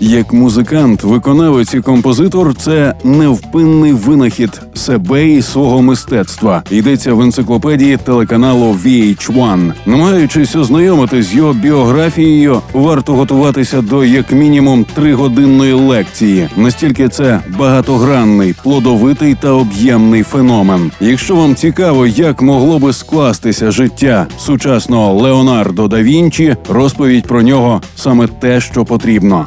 Як музикант, виконавець і композитор це невпинний винахід себе і свого мистецтва. Йдеться в енциклопедії телеканалу VH1. Намагаючись ознайомити з його біографією, варто готуватися до як мінімум тригодинної лекції. Настільки це багатогранний, плодовитий та об'ємний феномен. Якщо вам цікаво, як могло би скластися життя сучасного Леонардо да Вінчі, розповідь про нього саме те, що потрібно.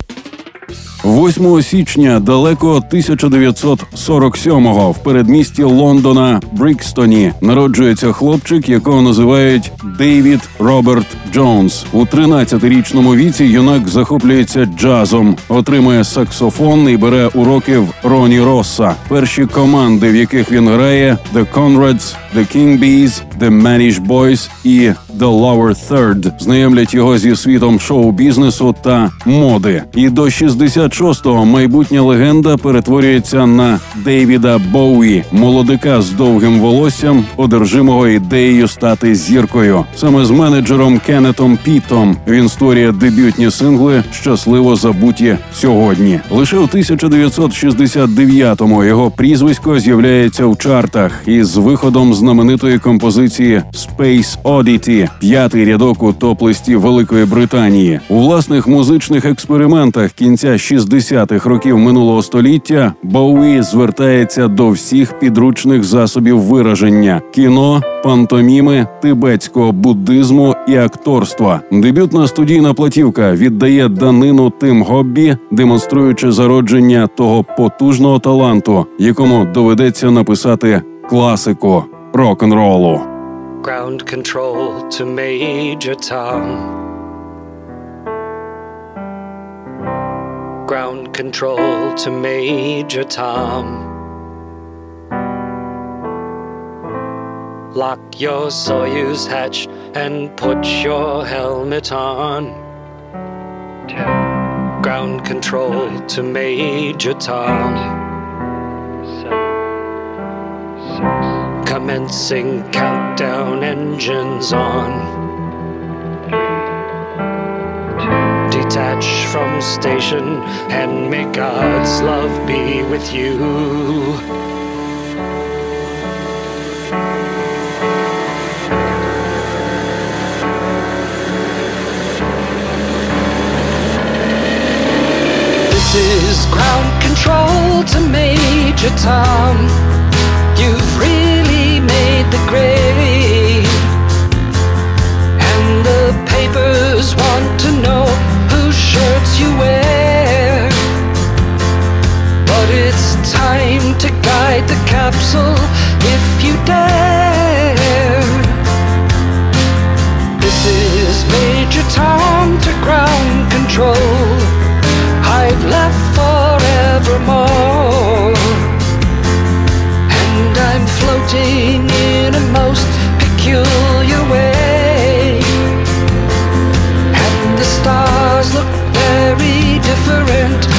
8 січня далеко 1947-го в передмісті Лондона Брікстоні народжується хлопчик, якого називають Дейвід Роберт Джонс. У 13-річному віці юнак захоплюється джазом, отримує саксофон і бере уроки в Роні Росса. Перші команди, в яких він грає: The Conrads, The King Bees, The Manish Boys і The Lower Third, знайомлять його зі світом шоу-бізнесу та моди. І до 66-го майбутня легенда перетворюється на Дейвіда Боуї, молодика з довгим волоссям, одержимого ідеєю стати зіркою. Саме з менеджером Кеннетом Пітом він створює дебютні сингли Щасливо забуті сьогодні. Лише у 1969-му його прізвисько з'являється в чартах із виходом знаменитої композиції Space Oddity, п'ятий рядок у топ-листі Великої Британії. У власних музичних експериментах кінця 60-х років минулого століття Боуї звертається до всіх підручних засобів вираження кіно. Пантоміми тибетського буддизму і акторства. Дебютна студійна платівка віддає данину тим хобі, демонструючи зародження того потужного таланту, якому доведеться написати класику рок-н-ролу. Ground control to Major Tom. Ground control to Major Tom. Lock your Soyuz hatch and put your helmet on. Ground control to Major Tom. Commencing countdown engines on. Detach from station and may God's love be with you. This is ground control to Major Tom. The grave. And the papers want to know whose shirts you wear. But it's time to guide the capsule if you dare. This is Major Tom to ground control. I've left forevermore. Floating in a most peculiar way. And the stars look very different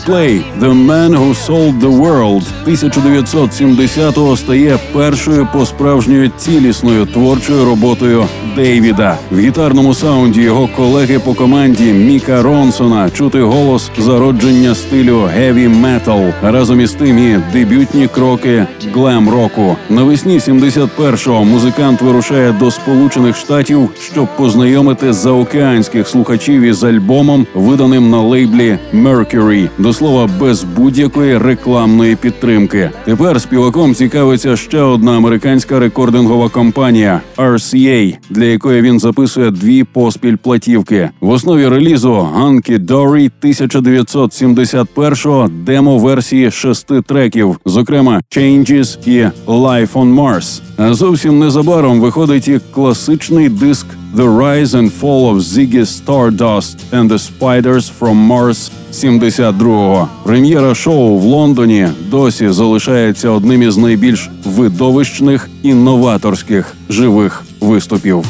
Play Clay, the man who sold the world. 1970-го стає першою по справжньою цілісною творчою роботою Дейвіда. В гітарному саунді його колеги по команді Міка Ронсона чути голос зародження стилю геві метал. Разом із тим і дебютні кроки глем року. Навесні 71-го музикант вирушає до Сполучених Штатів, щоб познайомити заокеанських слухачів із альбомом, виданим на лейблі Mercury. До слова, без будь-якої рекламної підтримки. Тепер співаком цікавиться ще одна американська рекордингова компанія RCA, для якої він записує дві поспіль платівки. В основі релізу Ганкі Дорі 1971-го демо-версії шести треків, зокрема Changes і Life on Mars. А зовсім незабаром виходить і класичний диск The Rise and Fall of Ziggy Stardust and the Spiders from Mars 72-го. Прем'єра шоу в Лондоні досі залишається одним із найбільш видовищних і новаторських живих виступів.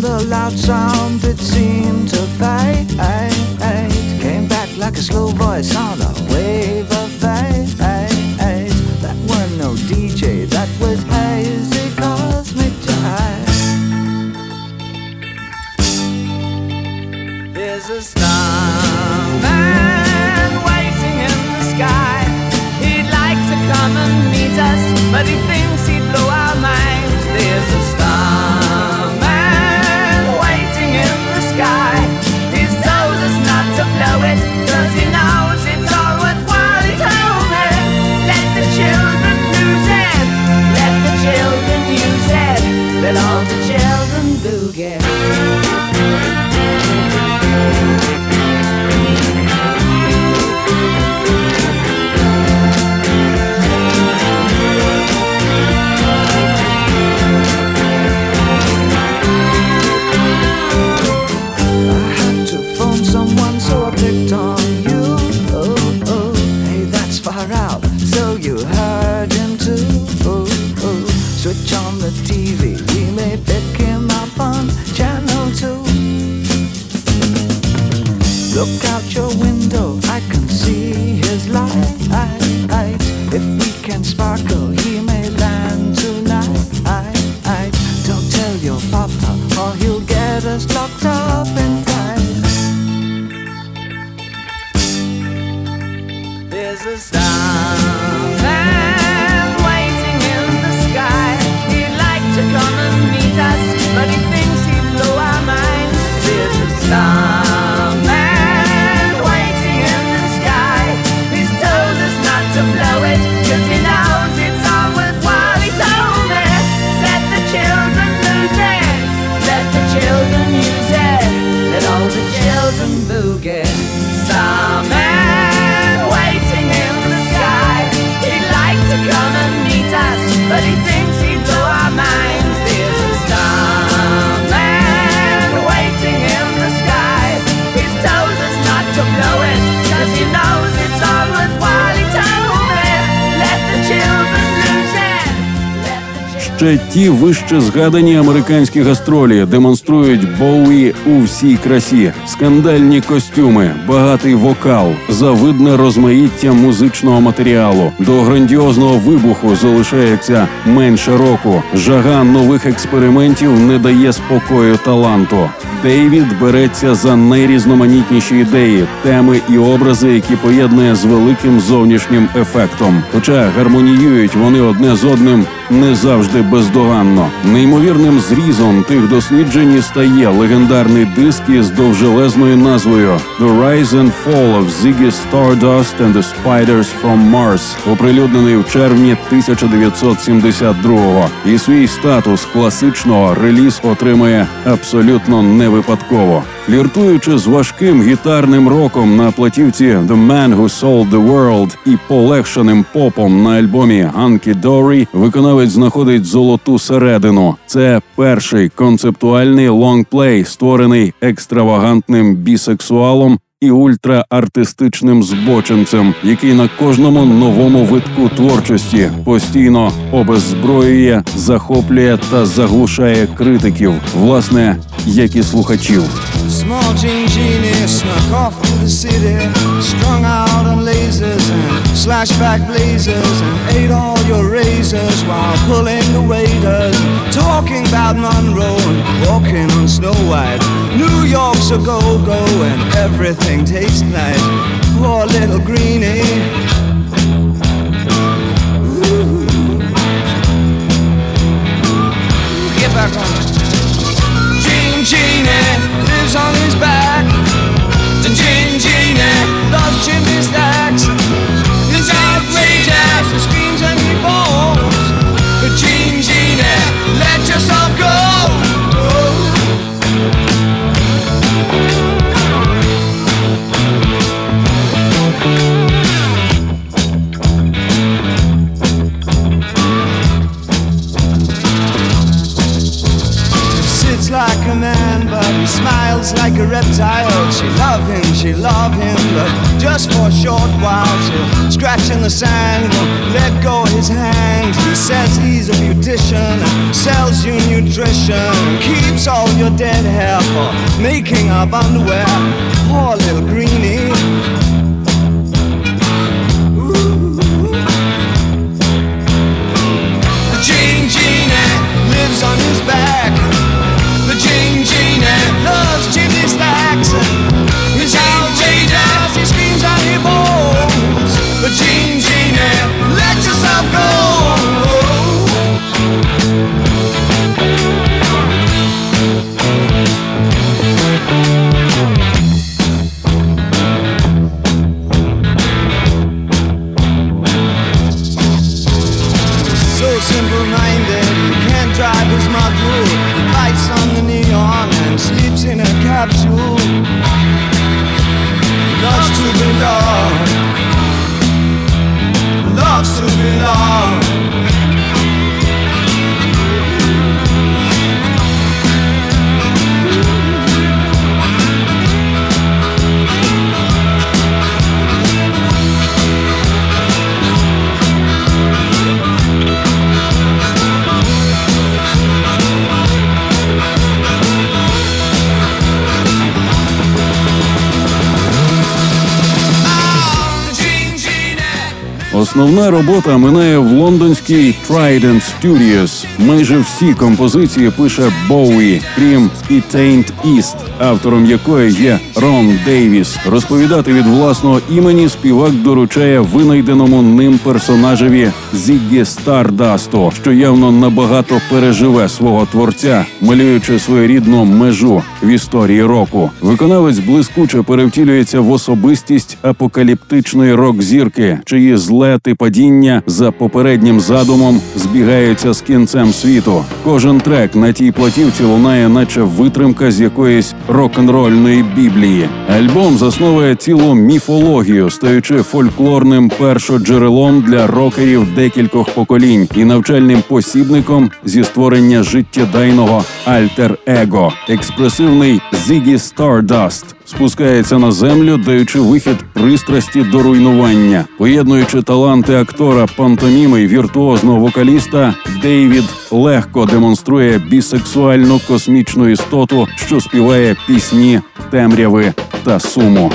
Then the loud sound it seemed to fade. Came back like a slow voice on a wave of fate. That weren't no DJ, that was hazy cosmic jive. There's a starman waiting in the sky. He'd like to come and meet us, but he thinks ті вище згадані американські гастролі демонструють Боуї у всій красі, скандальні костюми, багатий вокал, завидне розмаїття музичного матеріалу. До грандіозного вибуху залишається менше року. Жага нових експериментів не дає спокою таланту. Дейвід береться за найрізноманітніші ідеї, теми і образи, які поєднує з великим зовнішнім ефектом. Хоча гармоніюють вони одне з одним не завжди бездоганно. Неймовірним зрізом тих досліджень стає легендарний диск із довжелезною назвою «The Rise and Fall of Ziggy Stardust and the Spiders from Mars», оприлюднений в червні 1972-го. І свій статус класичного реліз отримує абсолютно не випадково. Фліртуючи з важким гітарним роком на платівці «The Man Who Sold the World» і полегшеним попом на альбомі «Hunky Dory», виконавець знаходить золоту середину. Це перший концептуальний лонгплей, створений екстравагантним бісексуалом і ультраартистичним збочинцем, який на кожному новому витку творчості постійно обеззброює, захоплює та заглушає критиків, власне, як і слухачів. Snuck off to the city, strung out on lasers and slashback blazers, and ate all your razors while pulling the waiters, talking about Monroe and walking on Snow White. New York's a go-go and everything tastes nice. Poor little greenie. Основна робота минає в лондонській Trident Studios. Майже всі композиції пише Боуі, крім «It Ain't East», автором якої є Рон Дейвіс. Розповідати від власного імені співак доручає винайденому ним персонажеві Зіггі Стардасту, що явно набагато переживе свого творця, малюючи своєрідну межу в історії року. Виконавець блискуче перевтілюється в особистість апокаліптичної рок-зірки, чиї злети падіння за попереднім задумом збігаються з кінцем світу. Кожен трек на тій платівці лунає, наче витримка з якоїсь рок-н-рольної біблії. Альбом засновує цілу міфологію, стаючи фольклорним першоджерелом для рокерів декількох поколінь і навчальним посібником зі створення життєдайного альтер-его. Експресивний Зігі Stardust спускається на землю, даючи вихід пристрасті до руйнування, поєднуючи таланти актора пантоміми й віртуозного вокаліста, Дейвід легко демонструє бісексуальну космічну істоту, що співає пісні темряви та суму.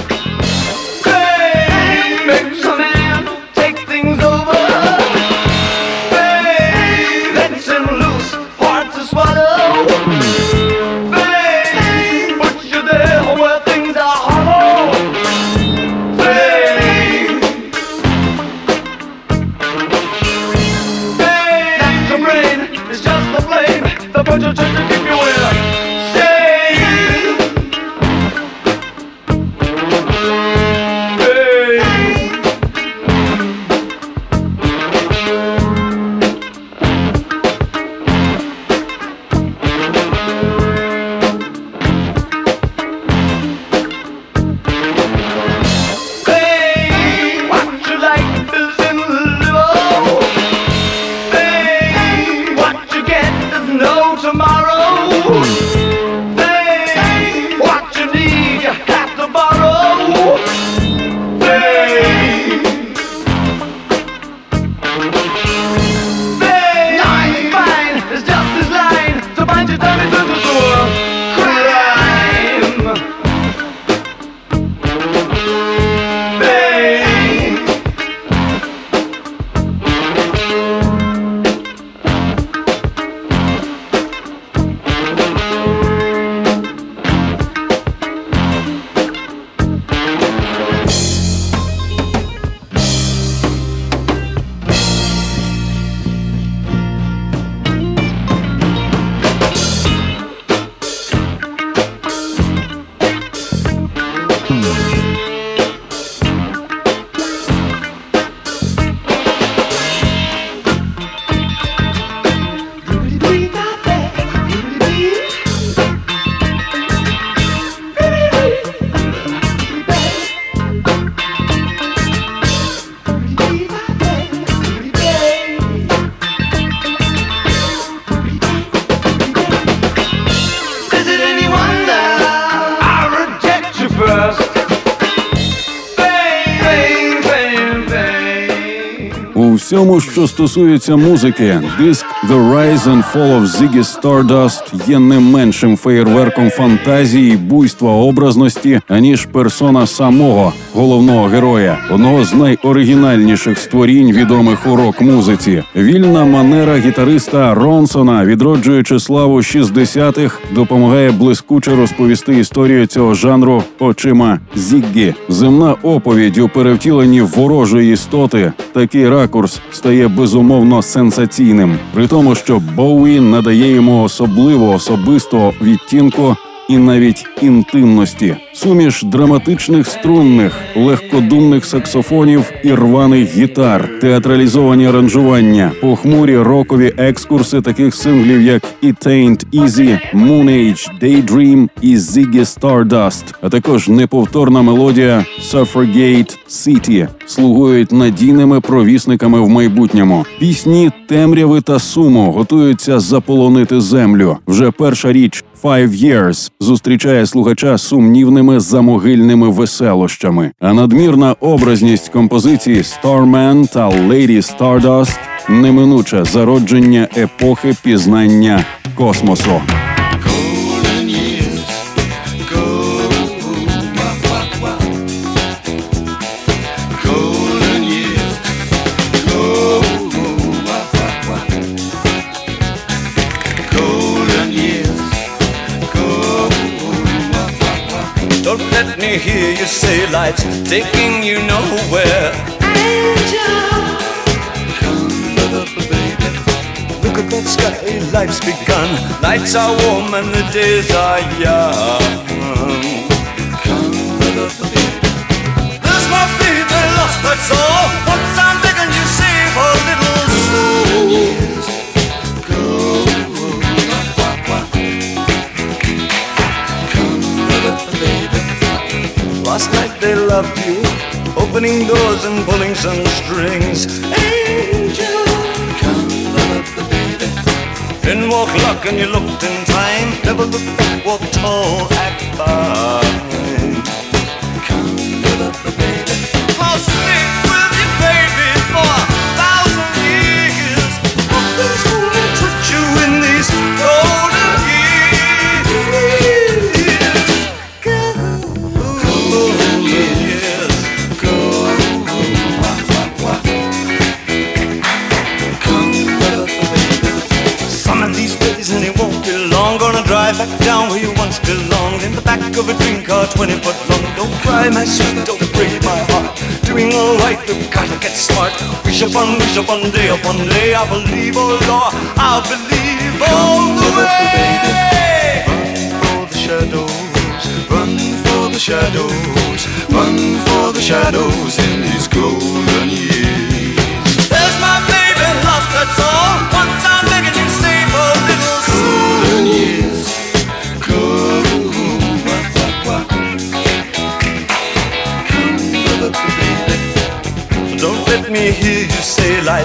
Fame. Всьому, що стосується музики, диск The Rise and Fall of Ziggy Stardust є не меншим феєрверком фантазії, буйства образності, аніж персона самого головного героя, одного з найоригінальніших створінь, відомих у рок-музиці. Вільна манера гітариста Ронсона, відроджуючи славу 60-х, допомагає блискуче розповісти історію цього жанру очима Зіггі. Земна оповідь у перевтіленні ворожої істоти. Такий ракурс стає безумовно сенсаційним, при тому, що Боуі надає йому особливо особистого відтінку. І навіть інтимності, суміш драматичних струнних, легкодумних саксофонів і рваних гітар, театралізовані аранжування, похмурі рокові екскурси таких синглів, як It Ain't Easy, Moon Age, Daydream і Ziggy Stardust, а також неповторна мелодія Suffragate City слугують надійними провісниками в майбутньому. Пісні темряви та суму готуються заполонити землю. Вже перша річ Five Years зустрічає слухача сумнівними замогильними веселощами. А надмірна образність композиції Starman та Lady Stardust неминуче зародження епохи пізнання космосу. Say taking you nowhere. Look at that sky, life's begun. Nights are warm and the days are young. Come look, baby. There's my faith, I lost, that's all. Once I'm begging you, save a little soul. Last night they loved you, opening doors and pulling some strings. Angel, Then walk luck and you looked in time. Never look back, walk tall, act fine. Wish upon wish upon day upon day. I believe, oh Lord, I believe all the way. Run for the shadows, run for the shadows, run for the shadows in these golden years. There's my baby lost, that's all.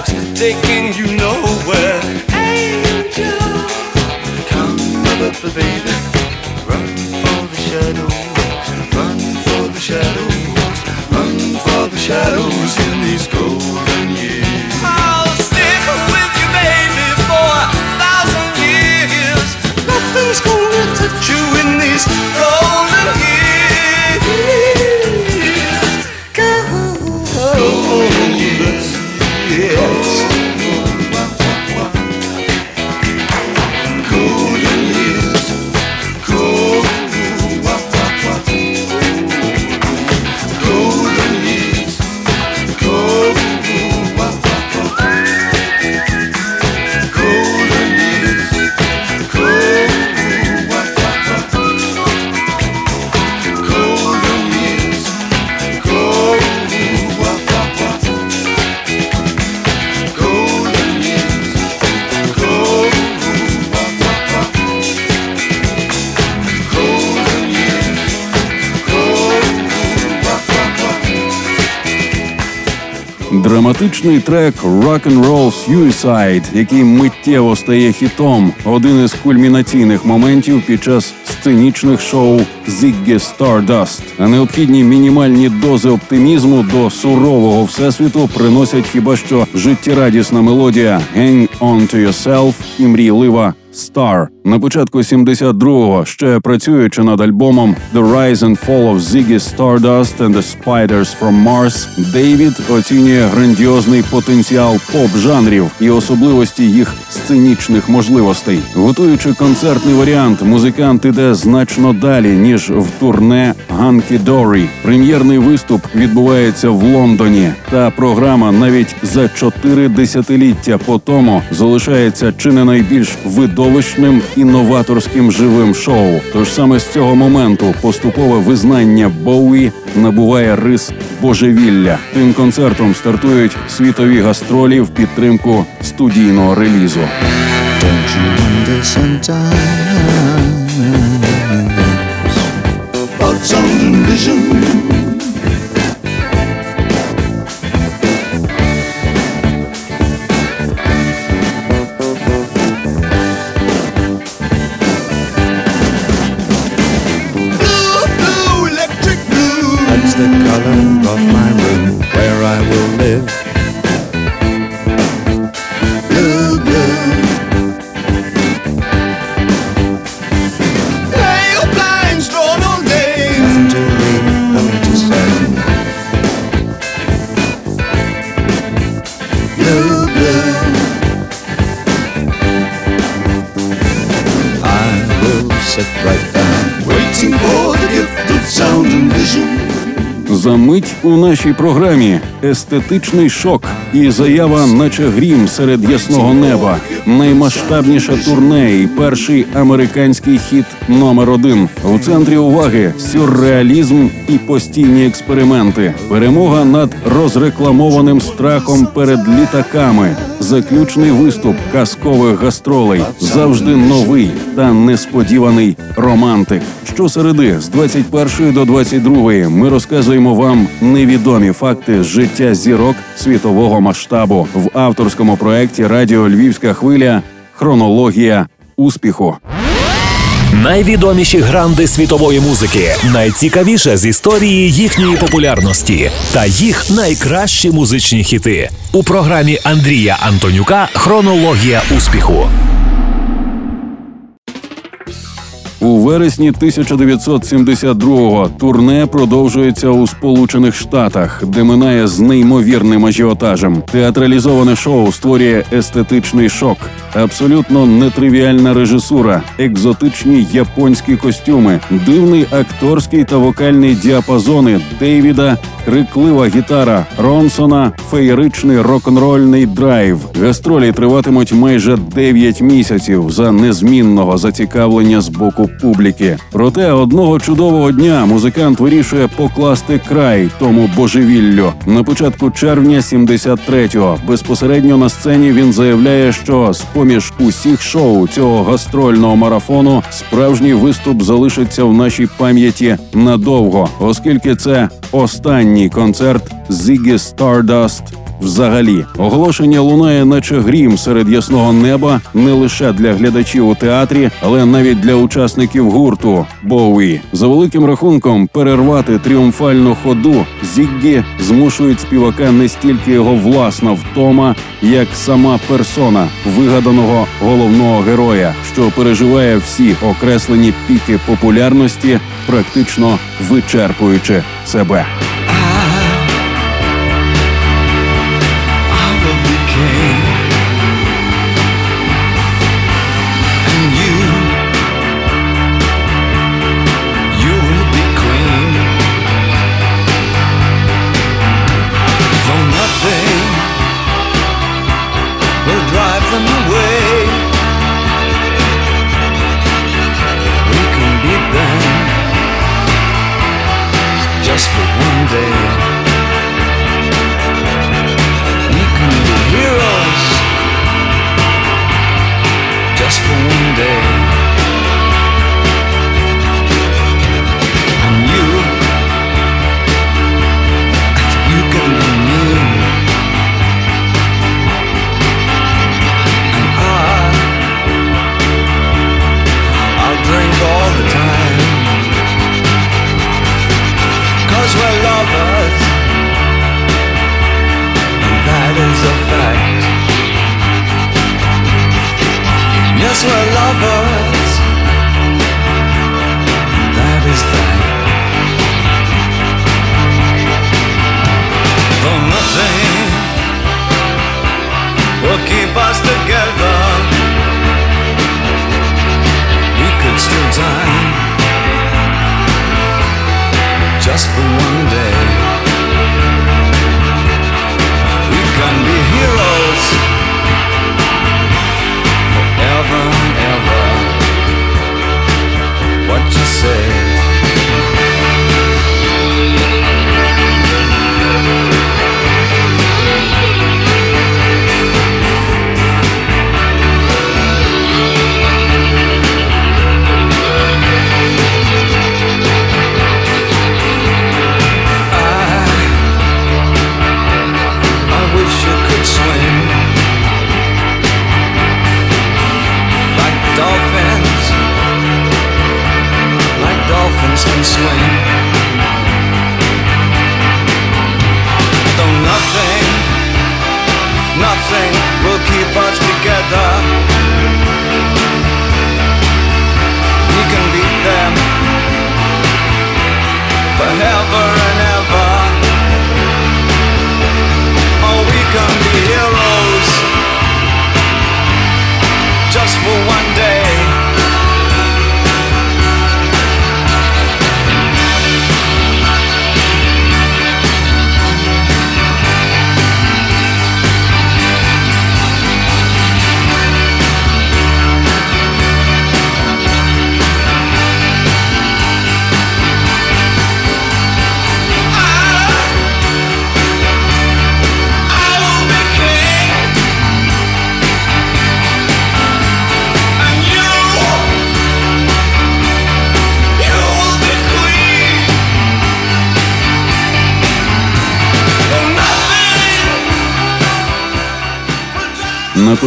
Say taking you nowhere. Angel. Come, baby, baby, run for the shadows, run for the shadows, run for the shadows in these golden Драматичний трек Rock and Roll Suicide, який миттєво стає хітом, один із кульмінаційних моментів під час сценічних шоу Ziggy Stardust. А необхідні мінімальні дози оптимізму до сурового всесвіту приносять хіба що життєрадісна мелодія Hang On To Yourself і мрійлива Star. На початку 72-го, ще працюючи над альбомом The Rise and Fall of Ziggy Stardust and the Spiders from Mars, Дейвід оцінює грандіозний потенціал поп-жанрів і особливості їх сценічних можливостей. Готуючи концертний варіант, музикант іде значно далі ніж в турне Ганкі Дорі. Прем'єрний виступ відбувається в Лондоні, та програма навіть за чотири десятиліття по тому залишається чи не найбільш видовищним і новаторським живим шоу. Тож саме з цього моменту поступове визнання Боуї набуває рис божевілля. Тим концертом стартують світові гастролі в підтримку студійного релізу. Don't you у нашій програмі естетичний шок і заява, наче грім серед ясного неба, наймасштабніше турне і перший американський хіт номер один. У центрі уваги сюрреалізм і постійні експерименти, перемога над розрекламованим страхом перед літаками, заключний виступ казкових гастролей, завжди новий та несподіваний романтик. Щосереди з 21 до 22 ми розказуємо вам невідомі факти життя зірок світового масштабу в авторському проєкті Радіо Львівська хвиля Хронологія успіху. Найвідоміші гранди світової музики, найцікавіше з історії їхньої популярності та їх найкращі музичні хіти у програмі Андрія Антонюка Хронологія успіху. У вересні 1972-го турне продовжується у Сполучених Штатах, де минає з неймовірним ажіотажем. Театралізоване шоу створює естетичний шок, абсолютно нетривіальна режисура, екзотичні японські костюми, дивний акторський та вокальний діапазони Дейвіда, криклива гітара Ронсона, феєричний рок-н-рольний драйв. Гастролі триватимуть майже 9 місяців за незмінного зацікавлення з боку публіки. Проте одного чудового дня музикант вирішує покласти край тому божевіллю. На початку червня 73-го безпосередньо на сцені він заявляє, що з поміж усіх шоу цього гастрольного марафону справжній виступ залишиться в нашій пам'яті надовго, оскільки це останній концерт Ziggy Stardust Взагалі, оголошення лунає, наче грім серед ясного неба, не лише для глядачів у театрі, але навіть для учасників гурту Боуі. За великим рахунком, перервати тріумфальну ходу Зіггі змушують співака не стільки його власна втома, як сама персона вигаданого головного героя, що переживає всі окреслені піки популярності, практично вичерпуючи себе.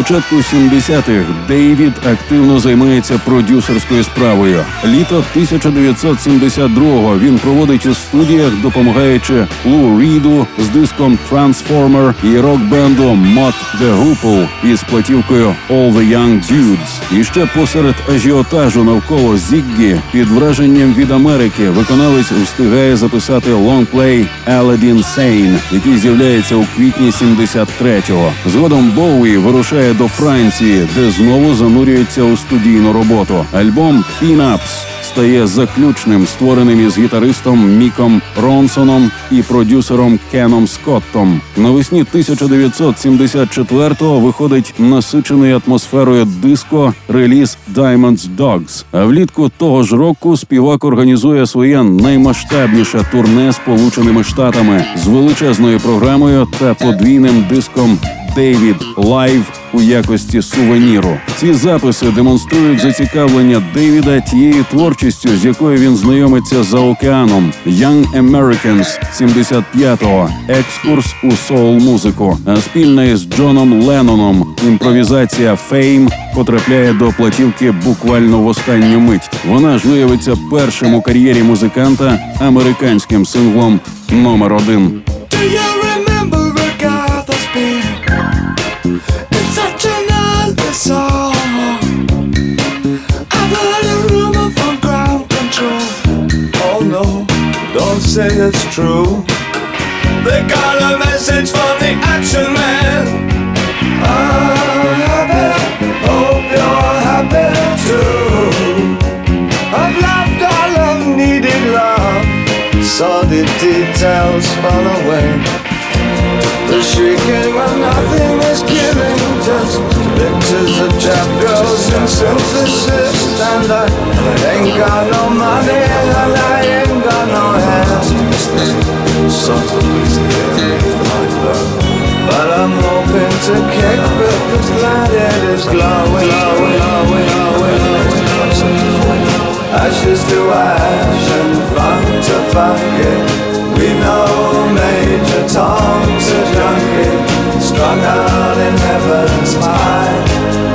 Початку 70-х Дейвід активно займається продюсерською справою. Літо 1972-го він проводить у студіях, допомагаючи Лу Ріду з диском Transformer і рок-бенду Mott The Hoople із платівкою All the Young Dudes. І ще посеред ажіотажу навколо Зіггі під враженням від Америки виконавець встигає записати лонгплей Aladdin Sane, який з'являється у квітні 73-го. Згодом Боуї вирушає до Франції, де знову занурюється у студійну роботу. Альбом «Pin-Ups» стає заключним, створеним із гітаристом Міком Ронсоном і продюсером Кеном Скоттом. Навесні 1974-го виходить насичений атмосферою диско реліз Diamond Dogs. А влітку того ж року співак організує своє наймасштабніше турне Сполученими Штатами з величезною програмою та подвійним диском David Live у якості сувеніру. Ці записи демонструють зацікавлення Дейвіда тією творчістю, з якою він знайомиться за океаном. Young Americans 75-го. екскурс у соул музику. А спільно із Джоном Ленноном імпровізація Фейм потрапляє до платівки буквально в останню мить. Вона ж виявиться першим у кар'єрі музиканта американським синглом номер один. Do say it's true. They got a message from the action man. I'm happy, hope you're happy too. I've loved all of needed love. Saw the details fall away. The shrieking when nothing is given, just pictures of chap girls and synthesis. And I ain't got no money and I But I'm hoping to kick it, because planet is glowing, glowing, glowing, glowing, glowing. Ashes to ash and funk to funk it. We know Major Tom's a junkie, strung out in heaven's high,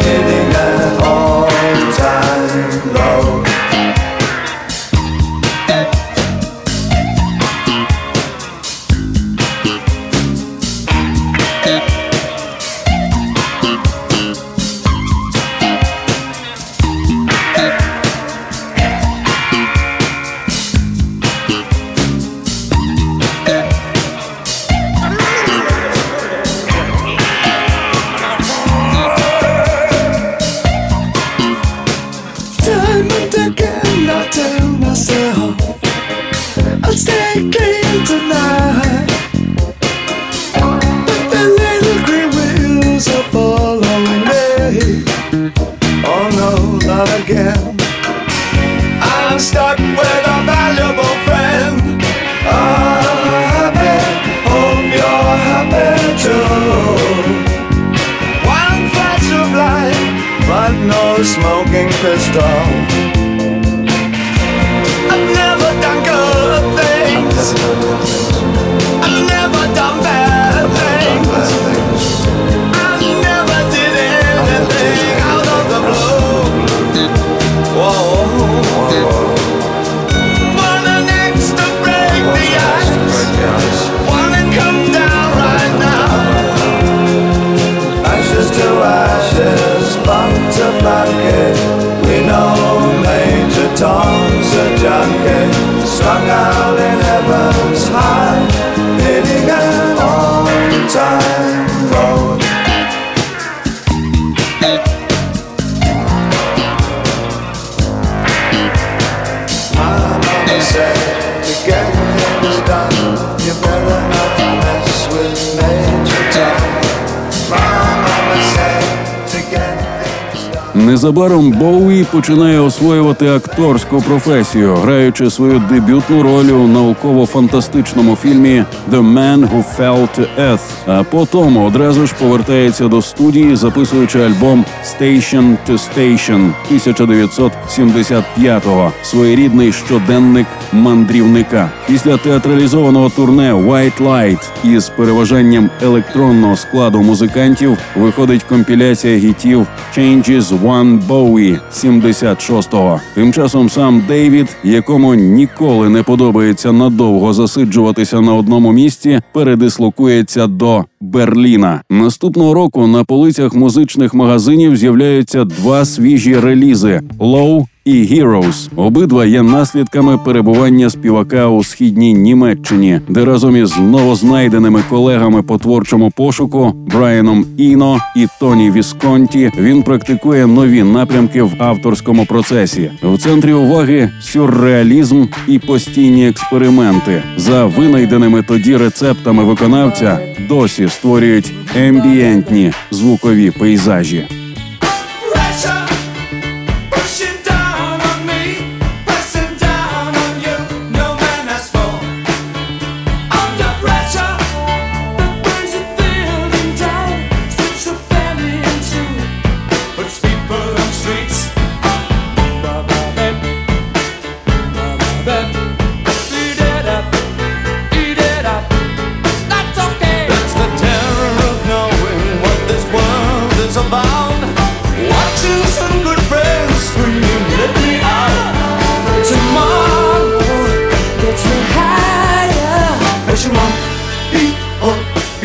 hitting an all-time Незабаром Боуї починає освоювати акторську професію, граючи свою дебютну роль у науково-фантастичному фільмі «The Man Who Fell to Earth», а потім одразу ж повертається до студії, записуючи альбом «Station to Station» 1975-го, своєрідний щоденник мандрівника. Після театралізованого турне «White Light» із переважанням електронного складу музикантів виходить компіляція гітів «Changes One Bowie» 76-го. Тим часом сам Дейвід, якому ніколи не подобається надовго засиджуватися на одному місці, передислокується до Берліна. Наступного року на полицях музичних магазинів з'являються два свіжі релізи «Low» і Heroes. Обидва є наслідками перебування співака у східній Німеччині, де разом із новознайденими колегами по творчому пошуку Брайаном Іно і Тоні Вісконті він практикує нові напрямки в авторському процесі. В центрі уваги сюрреалізм і постійні експерименти за винайденими тоді рецептами виконавця. Досі створюють ембієнтні звукові пейзажі. Pressure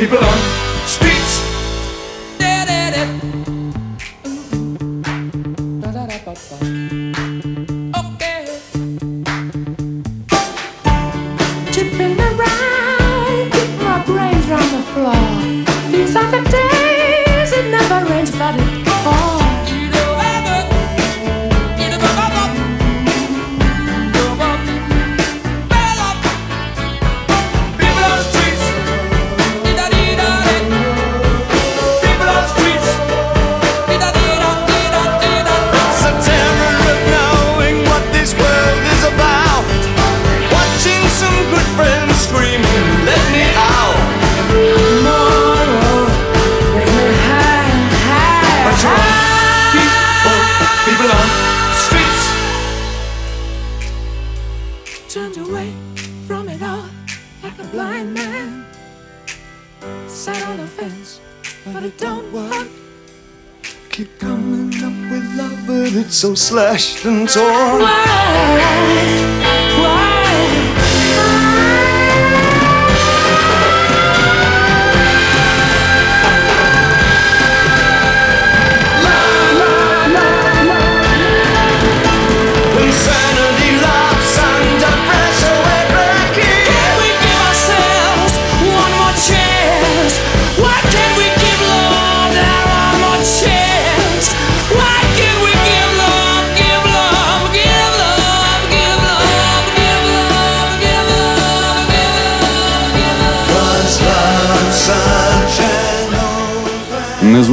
people on streets. Okay. Chipping around, keep my brains round the floor. These are the days Ashland's all.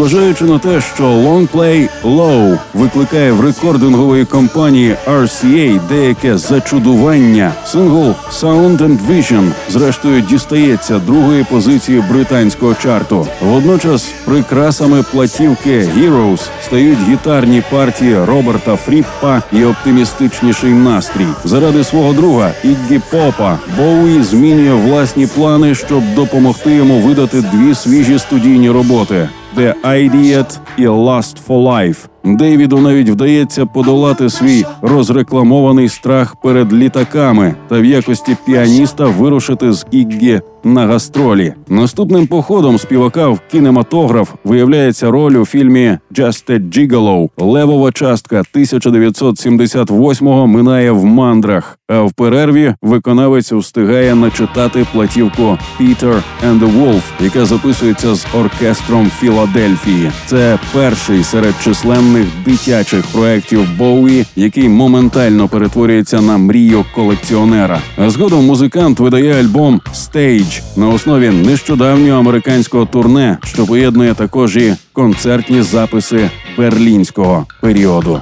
Незважаючи на те, що лонгплей Low викликає в рекордингової компанії RCA деяке зачудування, сингл Sound and Vision зрештою дістається другої позиції британського чарту. Водночас прикрасами платівки Heroes стають гітарні партії Роберта Фріппа і оптимістичніший настрій. Заради свого друга Іггі Попа Боуї змінює власні плани, щоб допомогти йому видати дві свіжі студійні роботи. The Idiot і Last for Life. Дейвіду навіть вдається подолати свій розрекламований страх перед літаками та в якості піаніста вирушити з Іггі на гастролі. Наступним походом співака в кінематограф виявляється роль у фільмі «Just a Gigolo». Левова частка 1978-го минає в мандрах. А в перерві виконавець встигає начитати платівку «Peter and the Wolf», яка записується з оркестром Філадельфії. Це перший серед численних дитячих проєктів Боуї, який моментально перетворюється на мрію колекціонера. А згодом музикант видає альбом «Stage» на основі нещодавнього американського турне, що поєднує також і концертні записи берлінського періоду.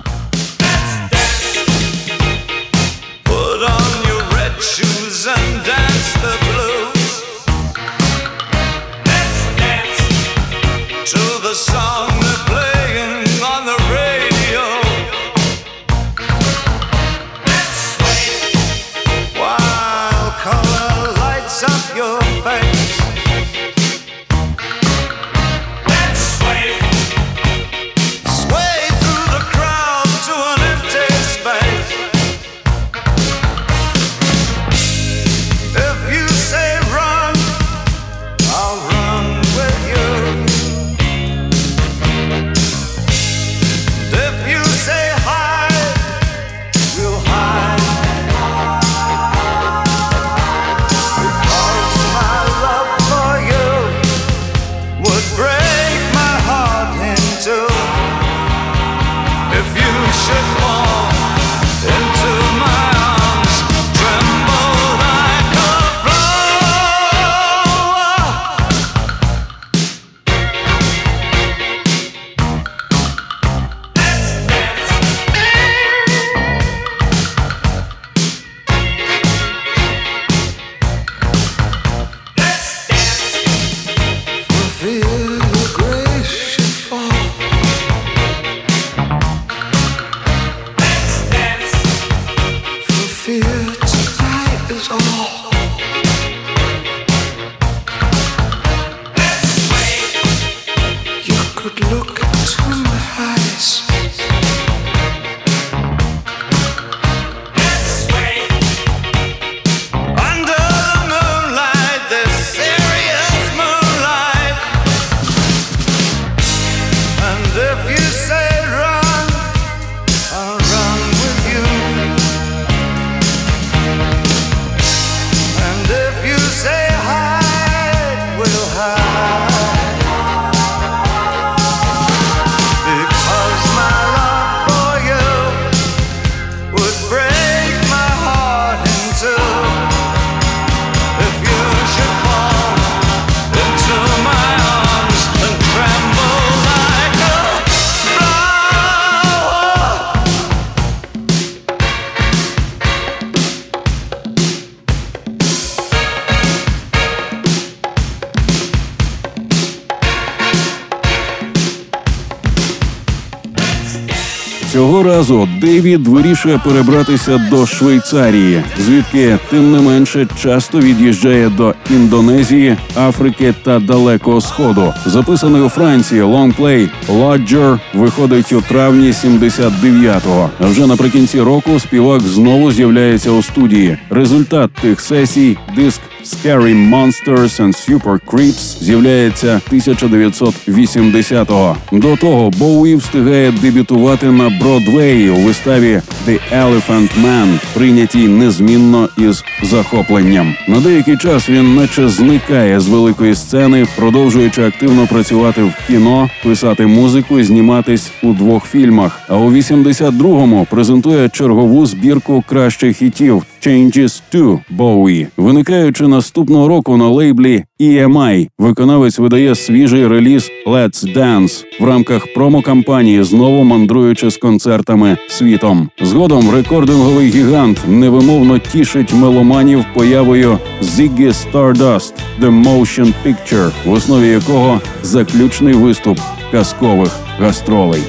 Цього разу Дейвід вирішує перебратися до Швейцарії, звідки тим не менше часто від'їжджає до Індонезії, Африки та Далекого Сходу. Записаний у Франції лонгплей Lodger виходить у травні 79-го. А вже наприкінці року співак знову з'являється у студії. Результат тих сесій диск Scary Monsters and Super Creeps з'являється 1980-го. До того Боуї встигає дебютувати на Бродвеї у виставі The Elephant Man, прийнятій незмінно із захопленням. На деякий час він наче зникає з великої сцени, продовжуючи активно працювати в кіно, писати музику, і зніматись у двох фільмах. А у 82-му презентує чергову збірку кращих хітів Changes to Bowie. Виникаючи наступного року на лейблі EMI, виконавець видає свіжий реліз Let's Dance в рамках промо-кампанії, знову мандруючи з концертами світом. Згодом рекординговий гігант невимовно тішить меломанів появою Ziggy Stardust The Motion Picture, в основі якого заключний виступ казкових гастролей.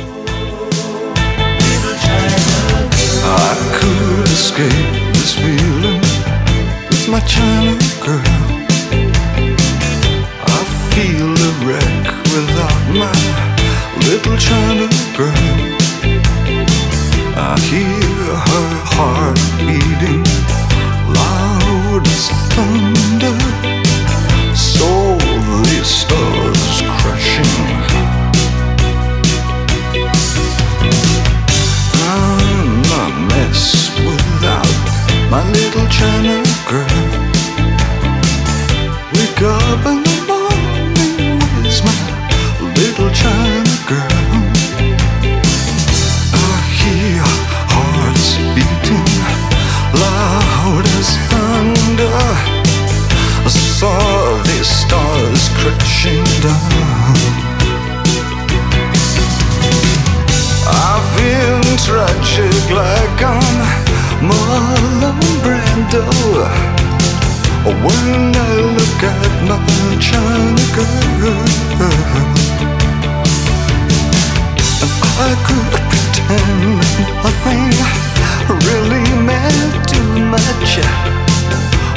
Escape my China girl. I feel a wreck without my little China girl. I hear her heart beating loud as thunder. So the stars crashing. I'm a mess without my little China girl up in the morning with my little China girl. I hear hearts beating loud as thunder. I saw the stars crashing down. I've been tragic like on Marlon Brando. When I look at my China girl. I could pretend really meant too much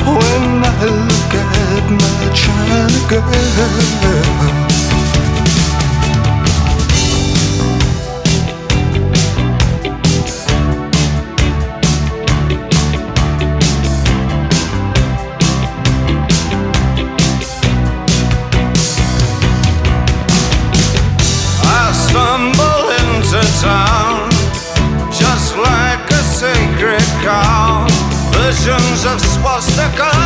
when I look at my China girl. nossa casa.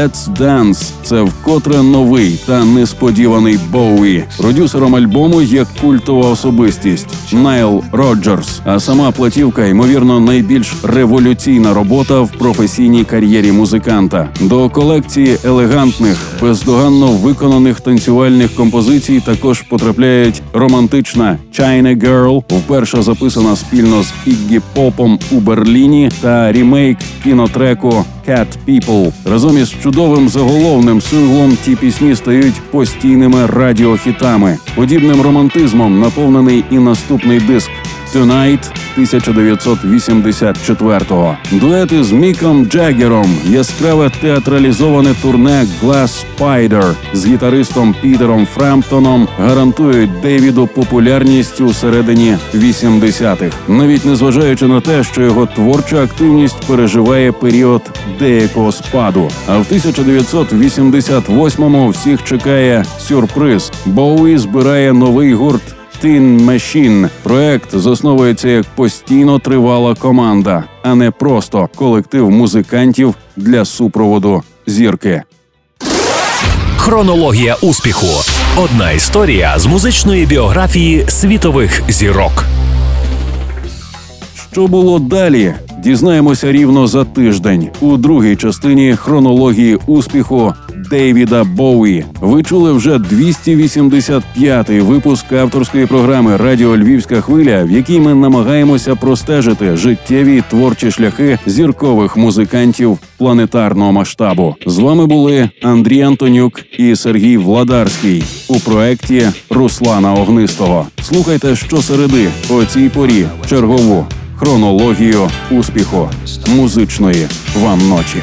Let's Dance – це вкотре новий та несподіваний Боуї. Продюсером альбому є культова особистість Найл Роджерс. А сама платівка, ймовірно, найбільш революційна робота в професійній кар'єрі музиканта. До колекції елегантних, бездоганно виконаних танцювальних композицій також потрапляють романтична China Girl, вперше записана спільно з Іггі Попом у Берліні, та рімейк кінотреку Cat People. Разом із чудовим заголовним синглом ті пісні стають постійними радіохітами. Подібним романтизмом наповнений і наступний диск Tonight 1984-го. Дуети з Міком Джаггером, яскраве театралізоване турне Glass Spider з гітаристом Пітером Фремптоном гарантують Дейвіду популярність у середині 80-х, навіть незважаючи на те, що його творча активність переживає період деякого спаду. А в 1988-му всіх чекає сюрприз. Боуі збирає новий гурт. Teen Machine. проект засновується як постійно тривала команда, а не просто колектив музикантів для супроводу зірки. Хронологія успіху. Одна історія з музичної біографії світових зірок. Що було далі? Дізнаємося рівно за тиждень у другій частині хронології успіху Дейвіда Боуї. Ви чули вже 285-й випуск авторської програми Радіо Львівська хвиля, в якій ми намагаємося простежити життєві творчі шляхи зіркових музикантів планетарного масштабу. З вами були Андрій Антонюк і Сергій Владарський у проекті Руслана Огнистого. Слухайте щосереди о цій порі чергову хронологію успіху музичної вам ночі.